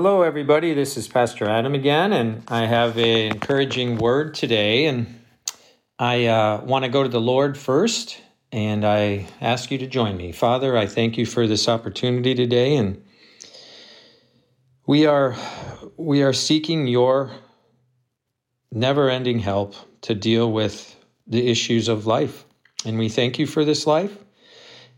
Hello, everybody. This is Pastor Adam again, and I have an encouraging word today. And I uh, want to go to the Lord first, and I ask you to join me. Father, I thank you for this opportunity today, and we are we are seeking your never-ending help to deal with the issues of life, and we thank you for this life,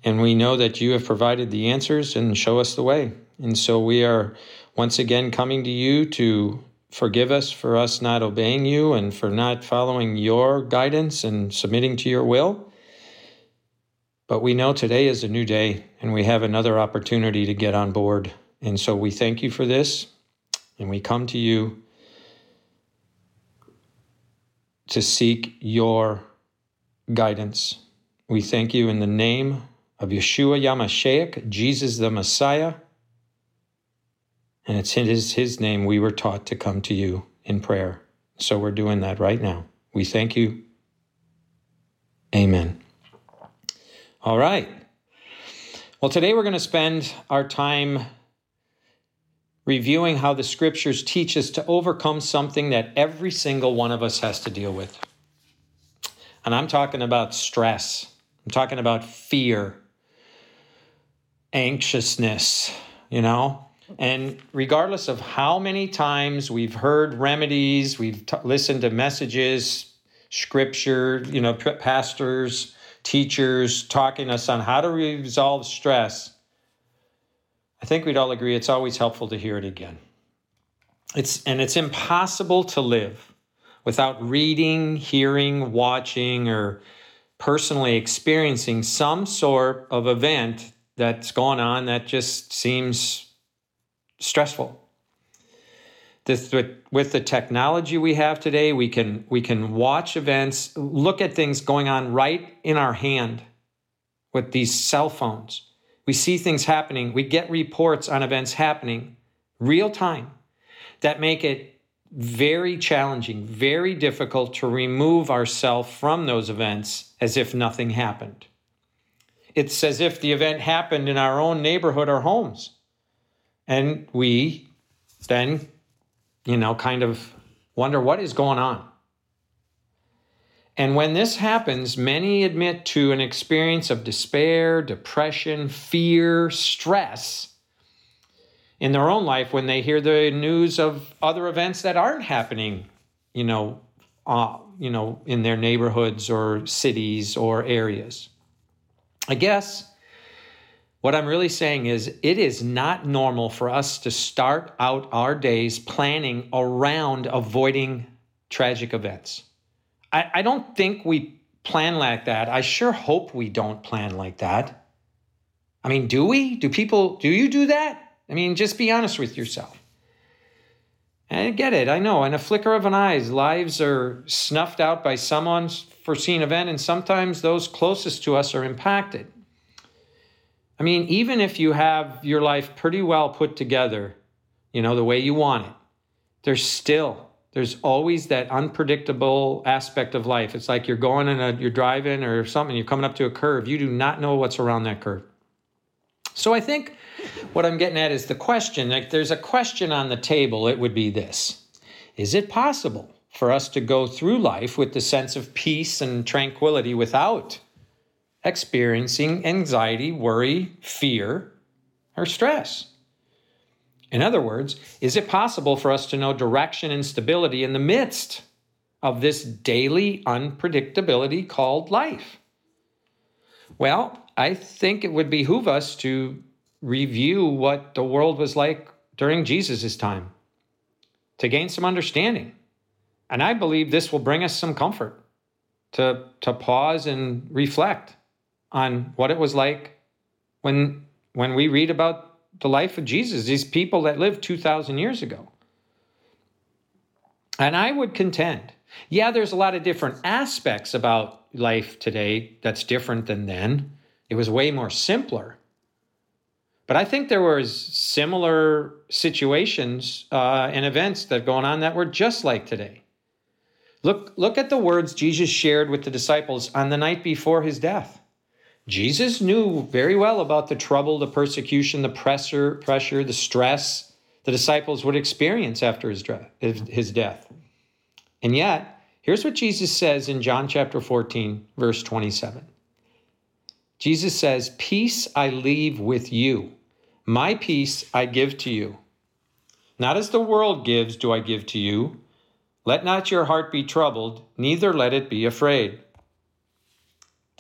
and we know that you have provided the answers and show us the way. And so we are once again coming to you to forgive us for us not obeying you and for not following your guidance and submitting to your will. But we know today is a new day and we have another opportunity to get on board. And so we thank you for this and we come to you to seek your guidance. We thank you in the name of Yeshua HaMashiach, Jesus the Messiah. And it's in his, his name we were taught to come to you in prayer. So we're doing that right now. We thank you. Amen. All right. Well, today we're going to spend our time reviewing how the scriptures teach us to overcome something that every single one of us has to deal with. And I'm talking about stress, I'm talking about fear, anxiousness, you know, and regardless of how many times we've heard remedies, we've t- listened to messages, scripture, you know, p- pastors, teachers talking us on how to resolve stress, I think we'd all agree it's always helpful to hear it again. It's and it's impossible to live without reading, hearing, watching, or personally experiencing some sort of event that's going on that just seems stressful. This, with the technology we have today, we can we can watch events, look at things going on right in our hand with these cell phones. We see things happening. We get reports on events happening real time that make it very challenging, very difficult to remove ourselves from those events as if nothing happened. It's as if the event happened in our own neighborhood or homes. And we then, you know, kind of wonder what is going on. And when this happens, many admit to an experience of despair, depression, fear, stress in their own life when they hear the news of other events that aren't happening, you know, uh, you know, in their neighborhoods or cities or areas. I guess what I'm really saying is, it is not normal for us to start out our days planning around avoiding tragic events. I, I don't think we plan like that. I sure hope we don't plan like that. I mean, do we? Do people, do you do that? I mean, just be honest with yourself. I get it. I know. In a flicker of an eye, lives are snuffed out by someone's foreseen event, and sometimes those closest to us are impacted. I mean, even if you have your life pretty well put together, you know, the way you want it, there's still, there's always that unpredictable aspect of life. It's like you're going in a, you're driving or something, you're coming up to a curve. You do not know what's around that curve. So I think what I'm getting at is the question, like there's a question on the table, it would be this Is it possible for us to go through life with the sense of peace and tranquility without experiencing anxiety, worry, fear, or stress. In other words, is it possible for us to know direction and stability in the midst of this daily unpredictability called life? Well, I think it would behoove us to review what the world was like during Jesus' time to gain some understanding. And I believe this will bring us some comfort to, to pause and reflect on what it was like when when we read about the life of Jesus, these people that lived 2,000 years ago. And I would contend Yeah, there's a lot of different aspects about life today that's different than then. It was way more simpler. But I think there was similar situations uh, and events that going on that were just like today. Look, look at the words Jesus shared with the disciples on the night before his death. Jesus knew very well about the trouble, the persecution, the pressure, pressure, the stress the disciples would experience after his, his death. And yet, here's what Jesus says in John chapter 14, verse 27. Jesus says, Peace I leave with you, my peace I give to you. Not as the world gives, do I give to you. Let not your heart be troubled, neither let it be afraid.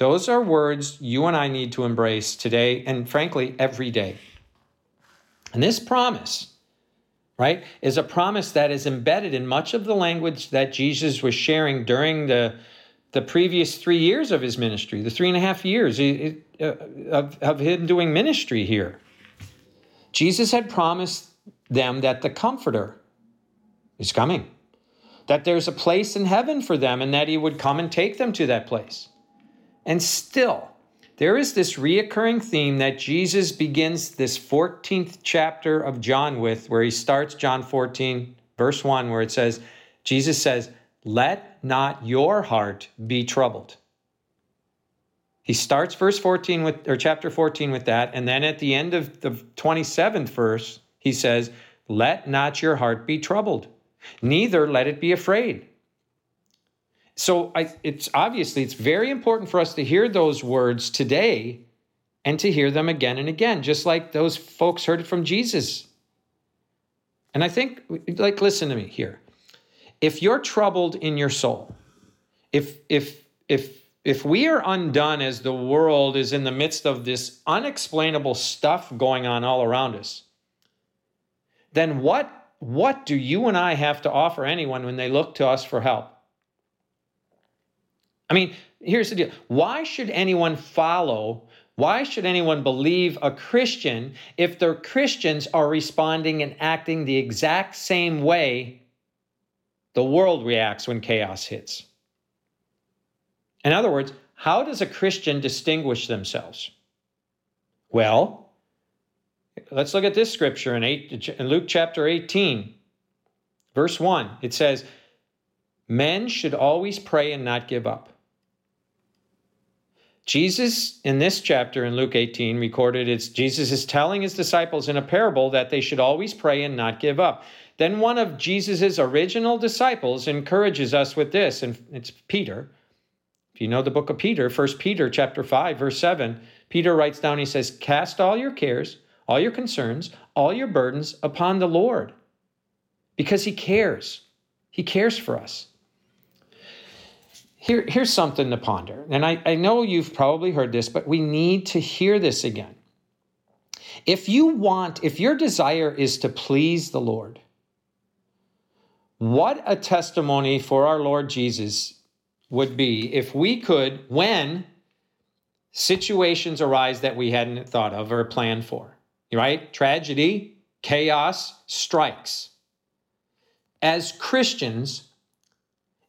Those are words you and I need to embrace today and, frankly, every day. And this promise, right, is a promise that is embedded in much of the language that Jesus was sharing during the, the previous three years of his ministry, the three and a half years uh, of, of him doing ministry here. Jesus had promised them that the Comforter is coming, that there's a place in heaven for them, and that he would come and take them to that place. And still, there is this reoccurring theme that Jesus begins this 14th chapter of John with, where he starts John 14, verse 1, where it says, Jesus says, Let not your heart be troubled. He starts verse 14 with, or chapter 14 with that. And then at the end of the 27th verse, he says, Let not your heart be troubled, neither let it be afraid so I, it's obviously it's very important for us to hear those words today and to hear them again and again just like those folks heard it from jesus. And i think like listen to me here. If you're troubled in your soul if if if if we are undone as the world is in the midst of this unexplainable stuff going on all around us then what what do you and i have to offer anyone when they look to us for help I mean, here's the deal why should anyone follow? Why should anyone believe a Christian if their Christians are responding and acting the exact same way the world reacts when chaos hits? In other words, how does a Christian distinguish themselves? Well, let's look at this scripture in, eight, in Luke chapter 18, verse 1. It says, Men should always pray and not give up. Jesus, in this chapter in Luke 18, recorded it's Jesus is telling his disciples in a parable that they should always pray and not give up. Then one of Jesus' original disciples encourages us with this, and it's Peter. If you know the book of Peter, 1 Peter chapter 5, verse 7, Peter writes down, he says, Cast all your cares, all your concerns, all your burdens upon the Lord, because he cares. He cares for us here, here's something to ponder. And I, I know you've probably heard this, but we need to hear this again. If you want, if your desire is to please the Lord, what a testimony for our Lord Jesus would be if we could, when situations arise that we hadn't thought of or planned for, right? Tragedy, chaos strikes. As Christians,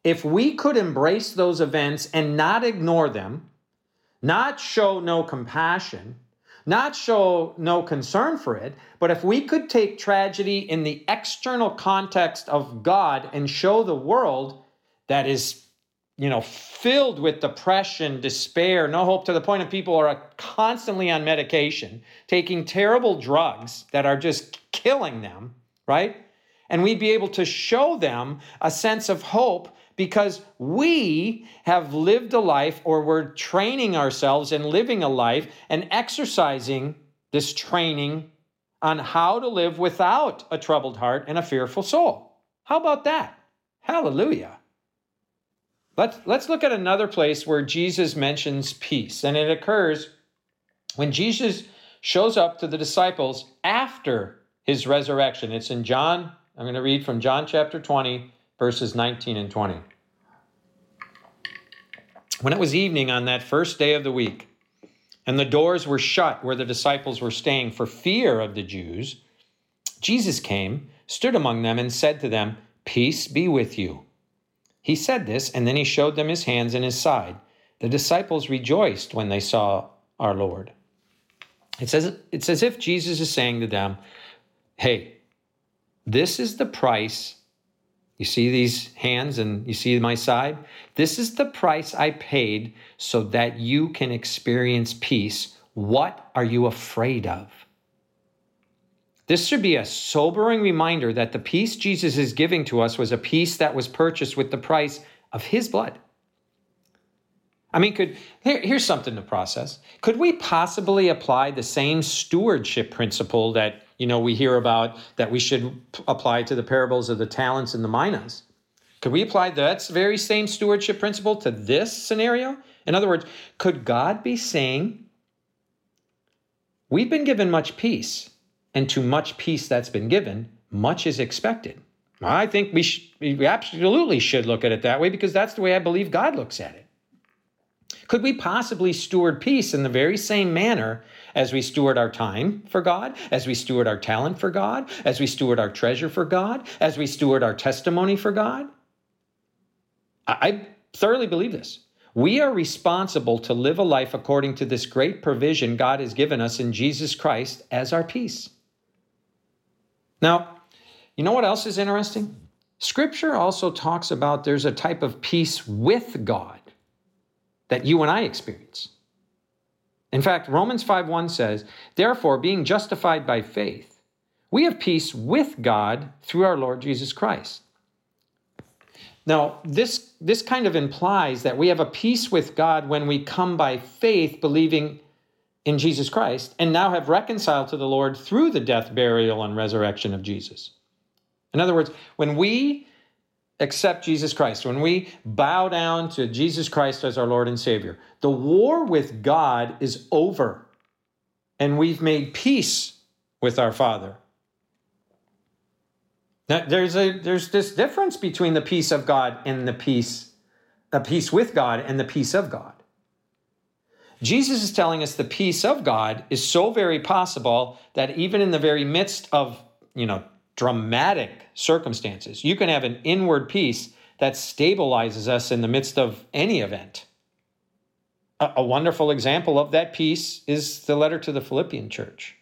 if we could embrace those events and not ignore them, not show no compassion, not show no concern for it, but if we could take tragedy in the external context of God and show the world that is, you know, filled with depression, despair, no hope to the point of people are constantly on medication, taking terrible drugs that are just killing them, right? And we'd be able to show them a sense of hope because we have lived a life or we're training ourselves and living a life and exercising this training on how to live without a troubled heart and a fearful soul. How about that? Hallelujah. Let's, let's look at another place where Jesus mentions peace, and it occurs when Jesus shows up to the disciples after his resurrection. It's in John, I'm going to read from John chapter 20, verses 19 and 20. When it was evening on that first day of the week, and the doors were shut where the disciples were staying for fear of the Jews, Jesus came, stood among them, and said to them, Peace be with you. He said this, and then he showed them his hands and his side. The disciples rejoiced when they saw our Lord. It says it's as if Jesus is saying to them, Hey, this is the price. You see these hands and you see my side? This is the price I paid so that you can experience peace. What are you afraid of? This should be a sobering reminder that the peace Jesus is giving to us was a peace that was purchased with the price of his blood. I mean, could here, here's something to process. Could we possibly apply the same stewardship principle that you know we hear about that we should apply to the parables of the talents and the minas? Could we apply that very same stewardship principle to this scenario? In other words, could God be saying, We've been given much peace, and to much peace that's been given, much is expected. I think we, sh- we absolutely should look at it that way because that's the way I believe God looks at it. Could we possibly steward peace in the very same manner as we steward our time for God, as we steward our talent for God, as we steward our treasure for God, as we steward our testimony for God? I thoroughly believe this. We are responsible to live a life according to this great provision God has given us in Jesus Christ as our peace. Now, you know what else is interesting? Scripture also talks about there's a type of peace with God that you and I experience. In fact, Romans 5:1 says, "Therefore, being justified by faith, we have peace with God through our Lord Jesus Christ." Now, this, this kind of implies that we have a peace with God when we come by faith, believing in Jesus Christ, and now have reconciled to the Lord through the death, burial, and resurrection of Jesus. In other words, when we accept Jesus Christ, when we bow down to Jesus Christ as our Lord and Savior, the war with God is over, and we've made peace with our Father. Now, there's a there's this difference between the peace of God and the peace, a peace with God and the peace of God. Jesus is telling us the peace of God is so very possible that even in the very midst of, you know, dramatic circumstances, you can have an inward peace that stabilizes us in the midst of any event. A, a wonderful example of that peace is the letter to the Philippian church.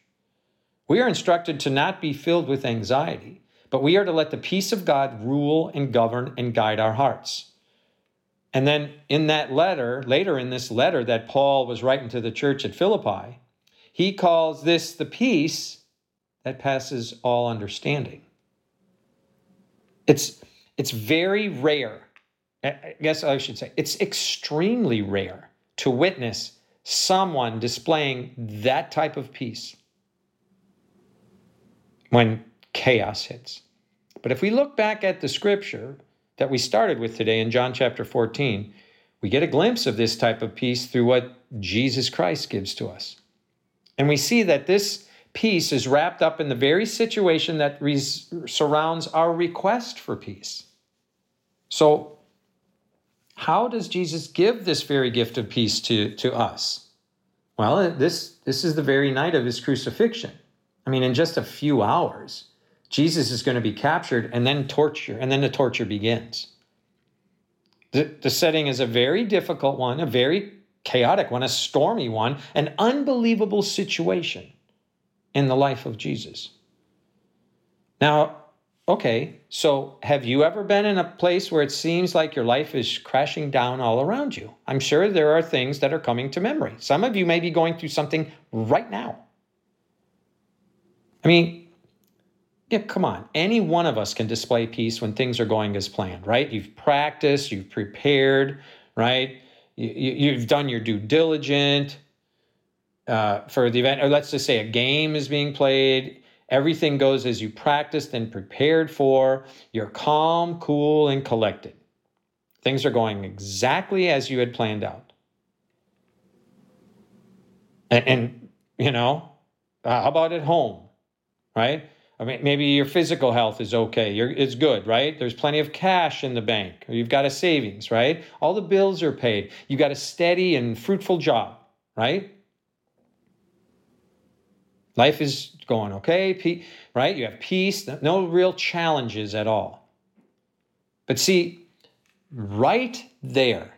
We are instructed to not be filled with anxiety, but we are to let the peace of God rule and govern and guide our hearts. And then in that letter, later in this letter that Paul was writing to the church at Philippi, he calls this the peace that passes all understanding. It's, it's very rare, I guess I should say, it's extremely rare to witness someone displaying that type of peace when chaos hits. But if we look back at the scripture, that we started with today in John chapter 14, we get a glimpse of this type of peace through what Jesus Christ gives to us. And we see that this peace is wrapped up in the very situation that res- surrounds our request for peace. So, how does Jesus give this very gift of peace to, to us? Well, this, this is the very night of his crucifixion. I mean, in just a few hours, Jesus is going to be captured and then torture, and then the torture begins. The, the setting is a very difficult one, a very chaotic one, a stormy one, an unbelievable situation in the life of Jesus. Now, okay, so have you ever been in a place where it seems like your life is crashing down all around you? I'm sure there are things that are coming to memory. Some of you may be going through something right now. I mean, yeah, come on. Any one of us can display peace when things are going as planned, right? You've practiced, you've prepared, right? You, have done your due diligence uh, for the event, or let's just say a game is being played. Everything goes as you practiced and prepared for. You're calm, cool, and collected. Things are going exactly as you had planned out. And, and you know, uh, how about at home, right? I mean, maybe your physical health is okay. You're, it's good, right? There's plenty of cash in the bank. You've got a savings, right? All the bills are paid. You've got a steady and fruitful job, right? Life is going okay, right? You have peace, no real challenges at all. But see, right there,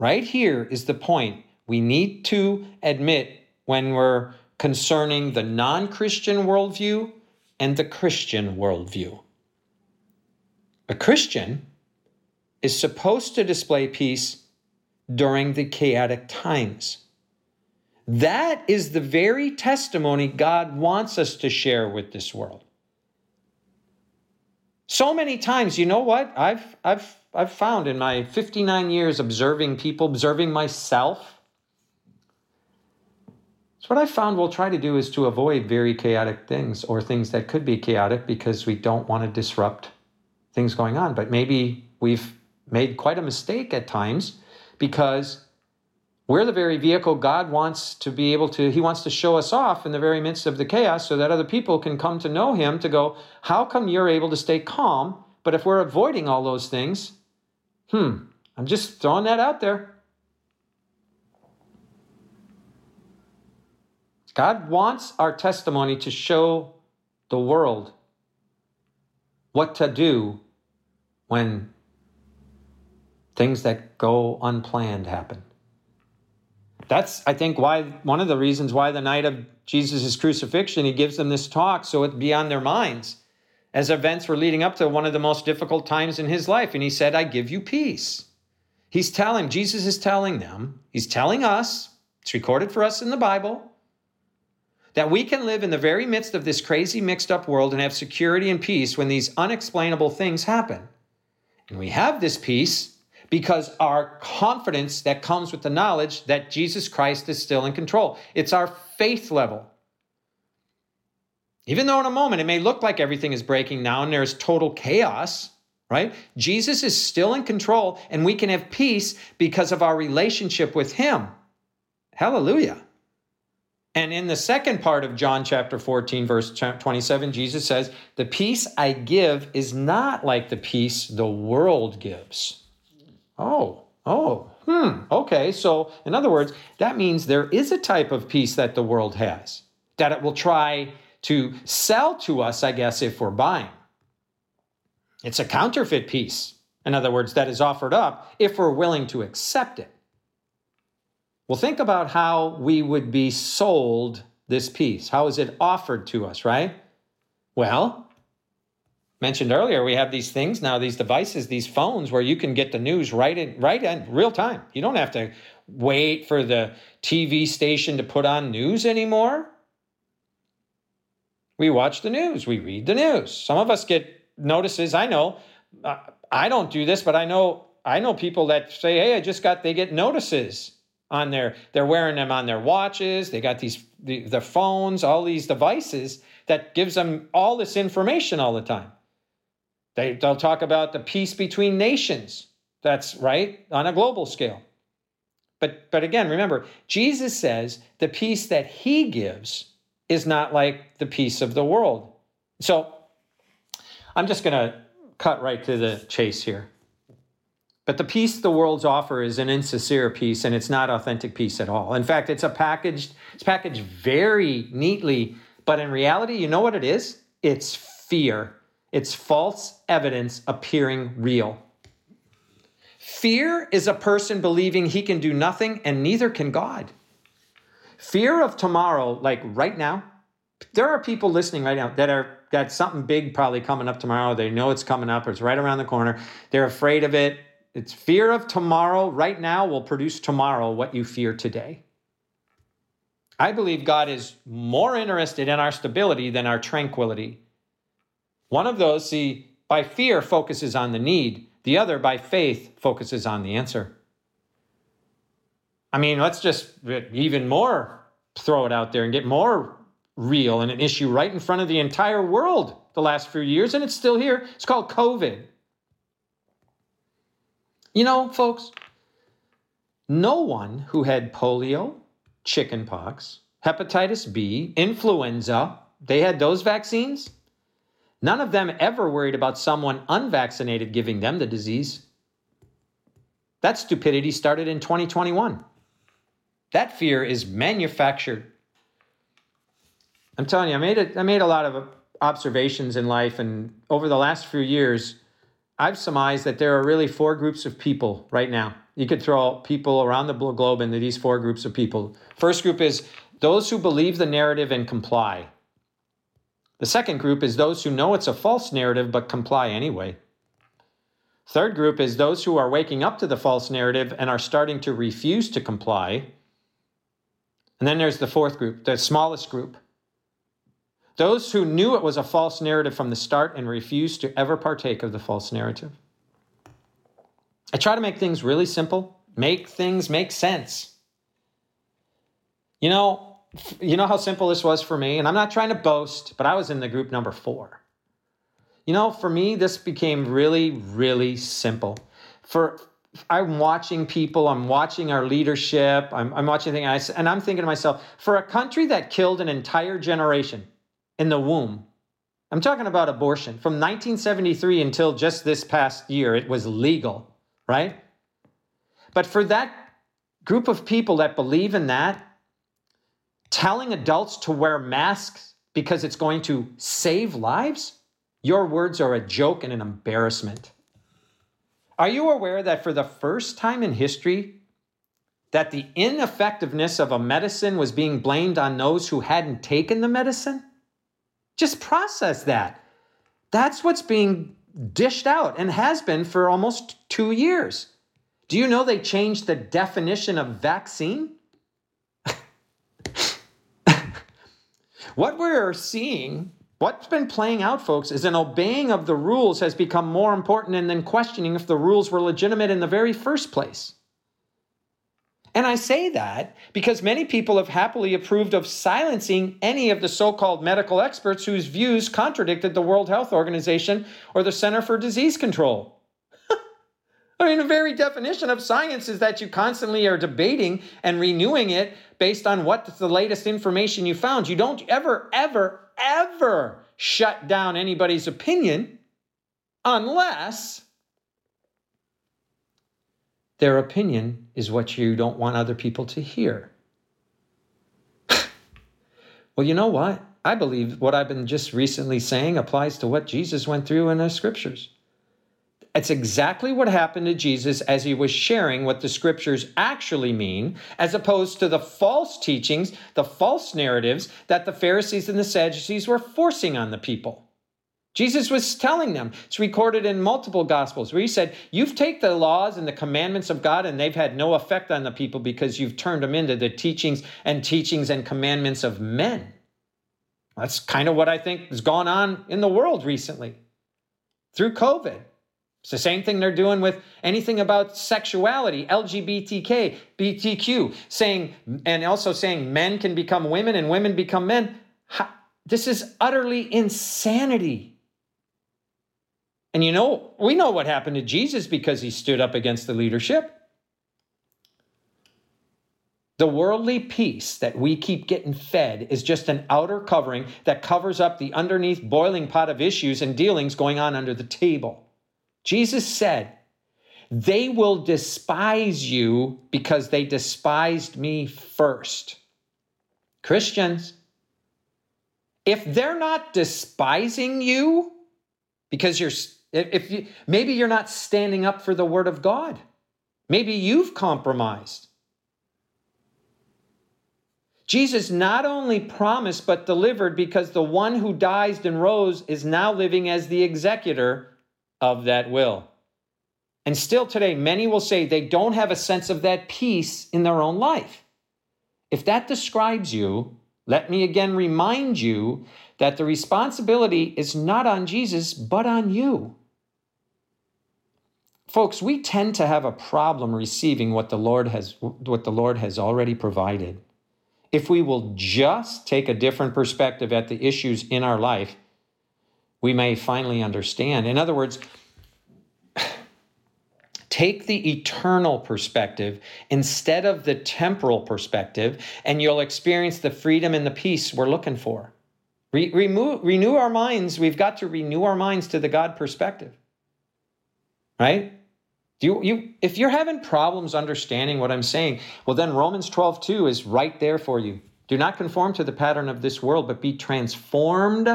right here is the point we need to admit when we're concerning the non Christian worldview and the Christian worldview. A Christian is supposed to display peace during the chaotic times. That is the very testimony God wants us to share with this world. So many times, you know what? I've I've I've found in my 59 years observing people, observing myself, so what I found we'll try to do is to avoid very chaotic things or things that could be chaotic because we don't want to disrupt things going on. But maybe we've made quite a mistake at times because we're the very vehicle God wants to be able to, He wants to show us off in the very midst of the chaos so that other people can come to know Him to go, How come you're able to stay calm? But if we're avoiding all those things, hmm, I'm just throwing that out there. God wants our testimony to show the world what to do when things that go unplanned happen. That's, I think, why one of the reasons why the night of Jesus' crucifixion, he gives them this talk so it be on their minds as events were leading up to one of the most difficult times in his life. And he said, I give you peace. He's telling, Jesus is telling them, he's telling us, it's recorded for us in the Bible, that we can live in the very midst of this crazy, mixed up world and have security and peace when these unexplainable things happen. And we have this peace because our confidence that comes with the knowledge that Jesus Christ is still in control. It's our faith level. Even though in a moment it may look like everything is breaking down and there's total chaos, right? Jesus is still in control and we can have peace because of our relationship with Him. Hallelujah. And in the second part of John chapter 14, verse 27, Jesus says, The peace I give is not like the peace the world gives. Oh, oh, hmm, okay. So, in other words, that means there is a type of peace that the world has, that it will try to sell to us, I guess, if we're buying. It's a counterfeit peace, in other words, that is offered up if we're willing to accept it. Well, think about how we would be sold this peace. How is it offered to us, right? Well, mentioned earlier, we have these things now, these devices, these phones where you can get the news right in right in real time. You don't have to wait for the TV station to put on news anymore. We watch the news, we read the news. Some of us get notices. I know uh, I don't do this, but I know I know people that say, "Hey, I just got they get notices." on their they're wearing them on their watches they got these the, their phones all these devices that gives them all this information all the time they, they'll talk about the peace between nations that's right on a global scale but but again remember jesus says the peace that he gives is not like the peace of the world so i'm just going to cut right to the chase here but the peace the world's offer is an insincere peace, and it's not authentic peace at all. In fact, it's a packaged, it's packaged very neatly, but in reality, you know what it is? It's fear. It's false evidence appearing real. Fear is a person believing he can do nothing and neither can God. Fear of tomorrow, like right now, there are people listening right now that are got something big probably coming up tomorrow. They know it's coming up, or it's right around the corner. They're afraid of it. It's fear of tomorrow right now will produce tomorrow what you fear today. I believe God is more interested in our stability than our tranquility. One of those, see, by fear focuses on the need, the other, by faith, focuses on the answer. I mean, let's just even more throw it out there and get more real and an issue right in front of the entire world the last few years, and it's still here. It's called COVID. You know, folks, no one who had polio, chickenpox, hepatitis B, influenza, they had those vaccines. None of them ever worried about someone unvaccinated giving them the disease. That stupidity started in 2021. That fear is manufactured. I'm telling you, I made a, I made a lot of observations in life, and over the last few years, I've surmised that there are really four groups of people right now. You could throw people around the globe into these four groups of people. First group is those who believe the narrative and comply. The second group is those who know it's a false narrative but comply anyway. Third group is those who are waking up to the false narrative and are starting to refuse to comply. And then there's the fourth group, the smallest group. Those who knew it was a false narrative from the start and refused to ever partake of the false narrative. I try to make things really simple, make things make sense. You know, you know how simple this was for me, and I'm not trying to boast, but I was in the group number 4. You know, for me this became really really simple. For I'm watching people, I'm watching our leadership, I'm, I'm watching things, and I'm thinking to myself, for a country that killed an entire generation in the womb, I'm talking about abortion, from 1973 until just this past year, it was legal, right? But for that group of people that believe in that, telling adults to wear masks because it's going to save lives, your words are a joke and an embarrassment. Are you aware that for the first time in history, that the ineffectiveness of a medicine was being blamed on those who hadn't taken the medicine? Just process that. That's what's being dished out and has been for almost two years. Do you know they changed the definition of vaccine? What we're seeing What's been playing out, folks, is an obeying of the rules has become more important than questioning if the rules were legitimate in the very first place. And I say that because many people have happily approved of silencing any of the so called medical experts whose views contradicted the World Health Organization or the Center for Disease Control. I mean, the very definition of science is that you constantly are debating and renewing it based on what the latest information you found. You don't ever, ever, ever shut down anybody's opinion unless their opinion is what you don't want other people to hear. well, you know what? I believe what I've been just recently saying applies to what Jesus went through in the scriptures. It's exactly what happened to Jesus as he was sharing what the scriptures actually mean, as opposed to the false teachings, the false narratives that the Pharisees and the Sadducees were forcing on the people. Jesus was telling them, it's recorded in multiple gospels, where he said, You've taken the laws and the commandments of God, and they've had no effect on the people because you've turned them into the teachings and teachings and commandments of men. That's kind of what I think has gone on in the world recently through COVID. It's the same thing they're doing with anything about sexuality, LGBTK, BTQ, saying, and also saying men can become women and women become men. This is utterly insanity. And you know, we know what happened to Jesus because he stood up against the leadership. The worldly peace that we keep getting fed is just an outer covering that covers up the underneath boiling pot of issues and dealings going on under the table. Jesus said, They will despise you because they despised me first. Christians, if they're not despising you because you're if you maybe you're not standing up for the word of God. Maybe you've compromised. Jesus not only promised but delivered because the one who dies and rose is now living as the executor of that will. And still today, many will say they don't have a sense of that peace in their own life. If that describes you, let me again remind you that the responsibility is not on Jesus, but on you. Folks, we tend to have a problem receiving what the Lord has what the Lord has already provided. If we will just take a different perspective at the issues in our life, we may finally understand. In other words, take the eternal perspective instead of the temporal perspective, and you'll experience the freedom and the peace we're looking for. Re- remove, renew our minds. We've got to renew our minds to the God perspective. Right? Do you, you, if you're having problems understanding what I'm saying, well, then Romans 12, 2 is right there for you. Do not conform to the pattern of this world, but be transformed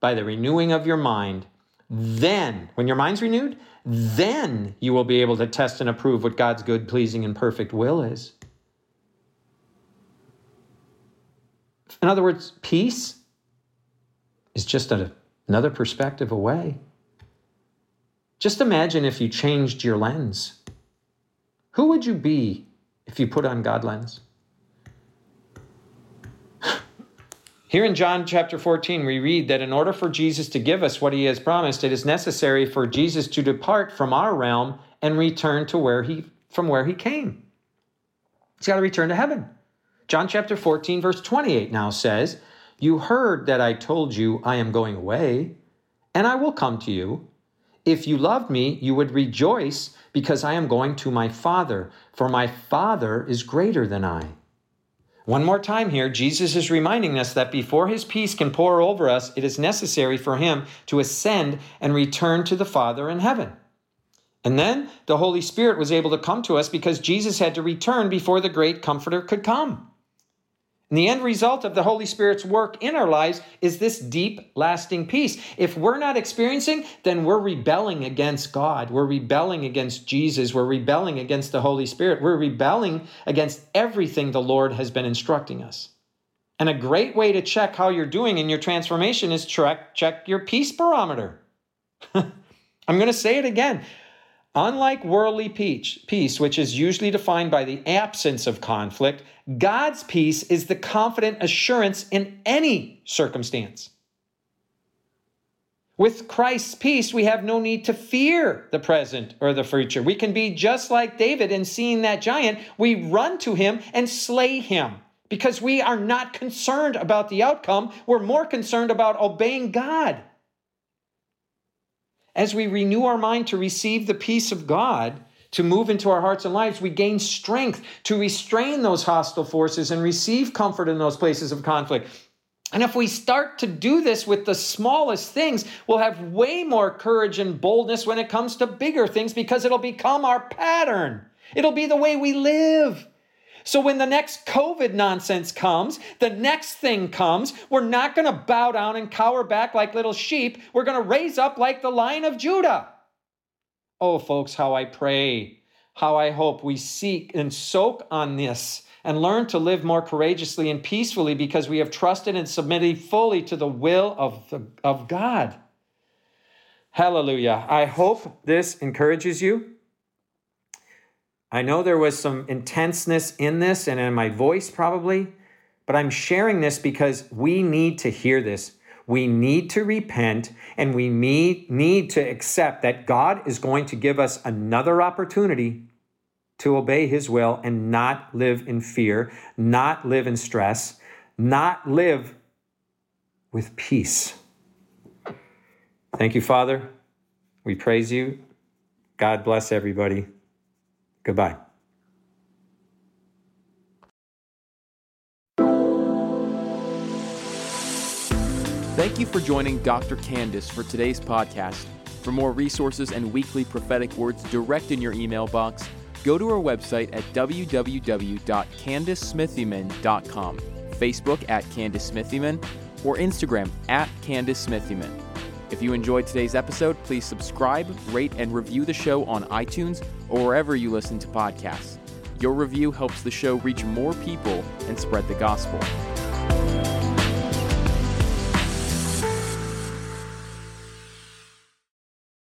by the renewing of your mind. then, when your mind's renewed, then you will be able to test and approve what God's good, pleasing, and perfect will is. In other words, peace is just a, another perspective away. Just imagine if you changed your lens. Who would you be if you put on God lens? Here in John chapter 14, we read that in order for Jesus to give us what he has promised, it is necessary for Jesus to depart from our realm and return to where he from where he came. He's got to return to heaven. John chapter 14, verse 28 now says, You heard that I told you I am going away, and I will come to you. If you loved me, you would rejoice because I am going to my Father, for my Father is greater than I. One more time here, Jesus is reminding us that before his peace can pour over us, it is necessary for him to ascend and return to the Father in heaven. And then the Holy Spirit was able to come to us because Jesus had to return before the great Comforter could come. And the end result of the Holy Spirit's work in our lives is this deep, lasting peace. If we're not experiencing, then we're rebelling against God. We're rebelling against Jesus. We're rebelling against the Holy Spirit. We're rebelling against everything the Lord has been instructing us. And a great way to check how you're doing in your transformation is check, check your peace barometer. I'm going to say it again. Unlike worldly peace, which is usually defined by the absence of conflict, God's peace is the confident assurance in any circumstance. With Christ's peace, we have no need to fear the present or the future. We can be just like David in seeing that giant. We run to him and slay him because we are not concerned about the outcome. We're more concerned about obeying God. As we renew our mind to receive the peace of God, to move into our hearts and lives, we gain strength to restrain those hostile forces and receive comfort in those places of conflict. And if we start to do this with the smallest things, we'll have way more courage and boldness when it comes to bigger things because it'll become our pattern. It'll be the way we live. So when the next COVID nonsense comes, the next thing comes, we're not going to bow down and cower back like little sheep. We're going to raise up like the lion of Judah. Oh, folks, how I pray, how I hope we seek and soak on this and learn to live more courageously and peacefully because we have trusted and submitted fully to the will of, the, of God. Hallelujah. I hope this encourages you. I know there was some intenseness in this and in my voice, probably, but I'm sharing this because we need to hear this. We need to repent and we need, need to accept that God is going to give us another opportunity to obey His will and not live in fear, not live in stress, not live with peace. Thank you, Father. We praise you. God bless everybody. Goodbye. Thank you for joining Dr. Candice for today's podcast. For more resources and weekly prophetic words direct in your email box, go to our website at www.candicesmithyman.com, Facebook at Candice Smithyman, or Instagram at Candice Smithyman. If you enjoyed today's episode, please subscribe, rate, and review the show on iTunes or wherever you listen to podcasts. Your review helps the show reach more people and spread the gospel.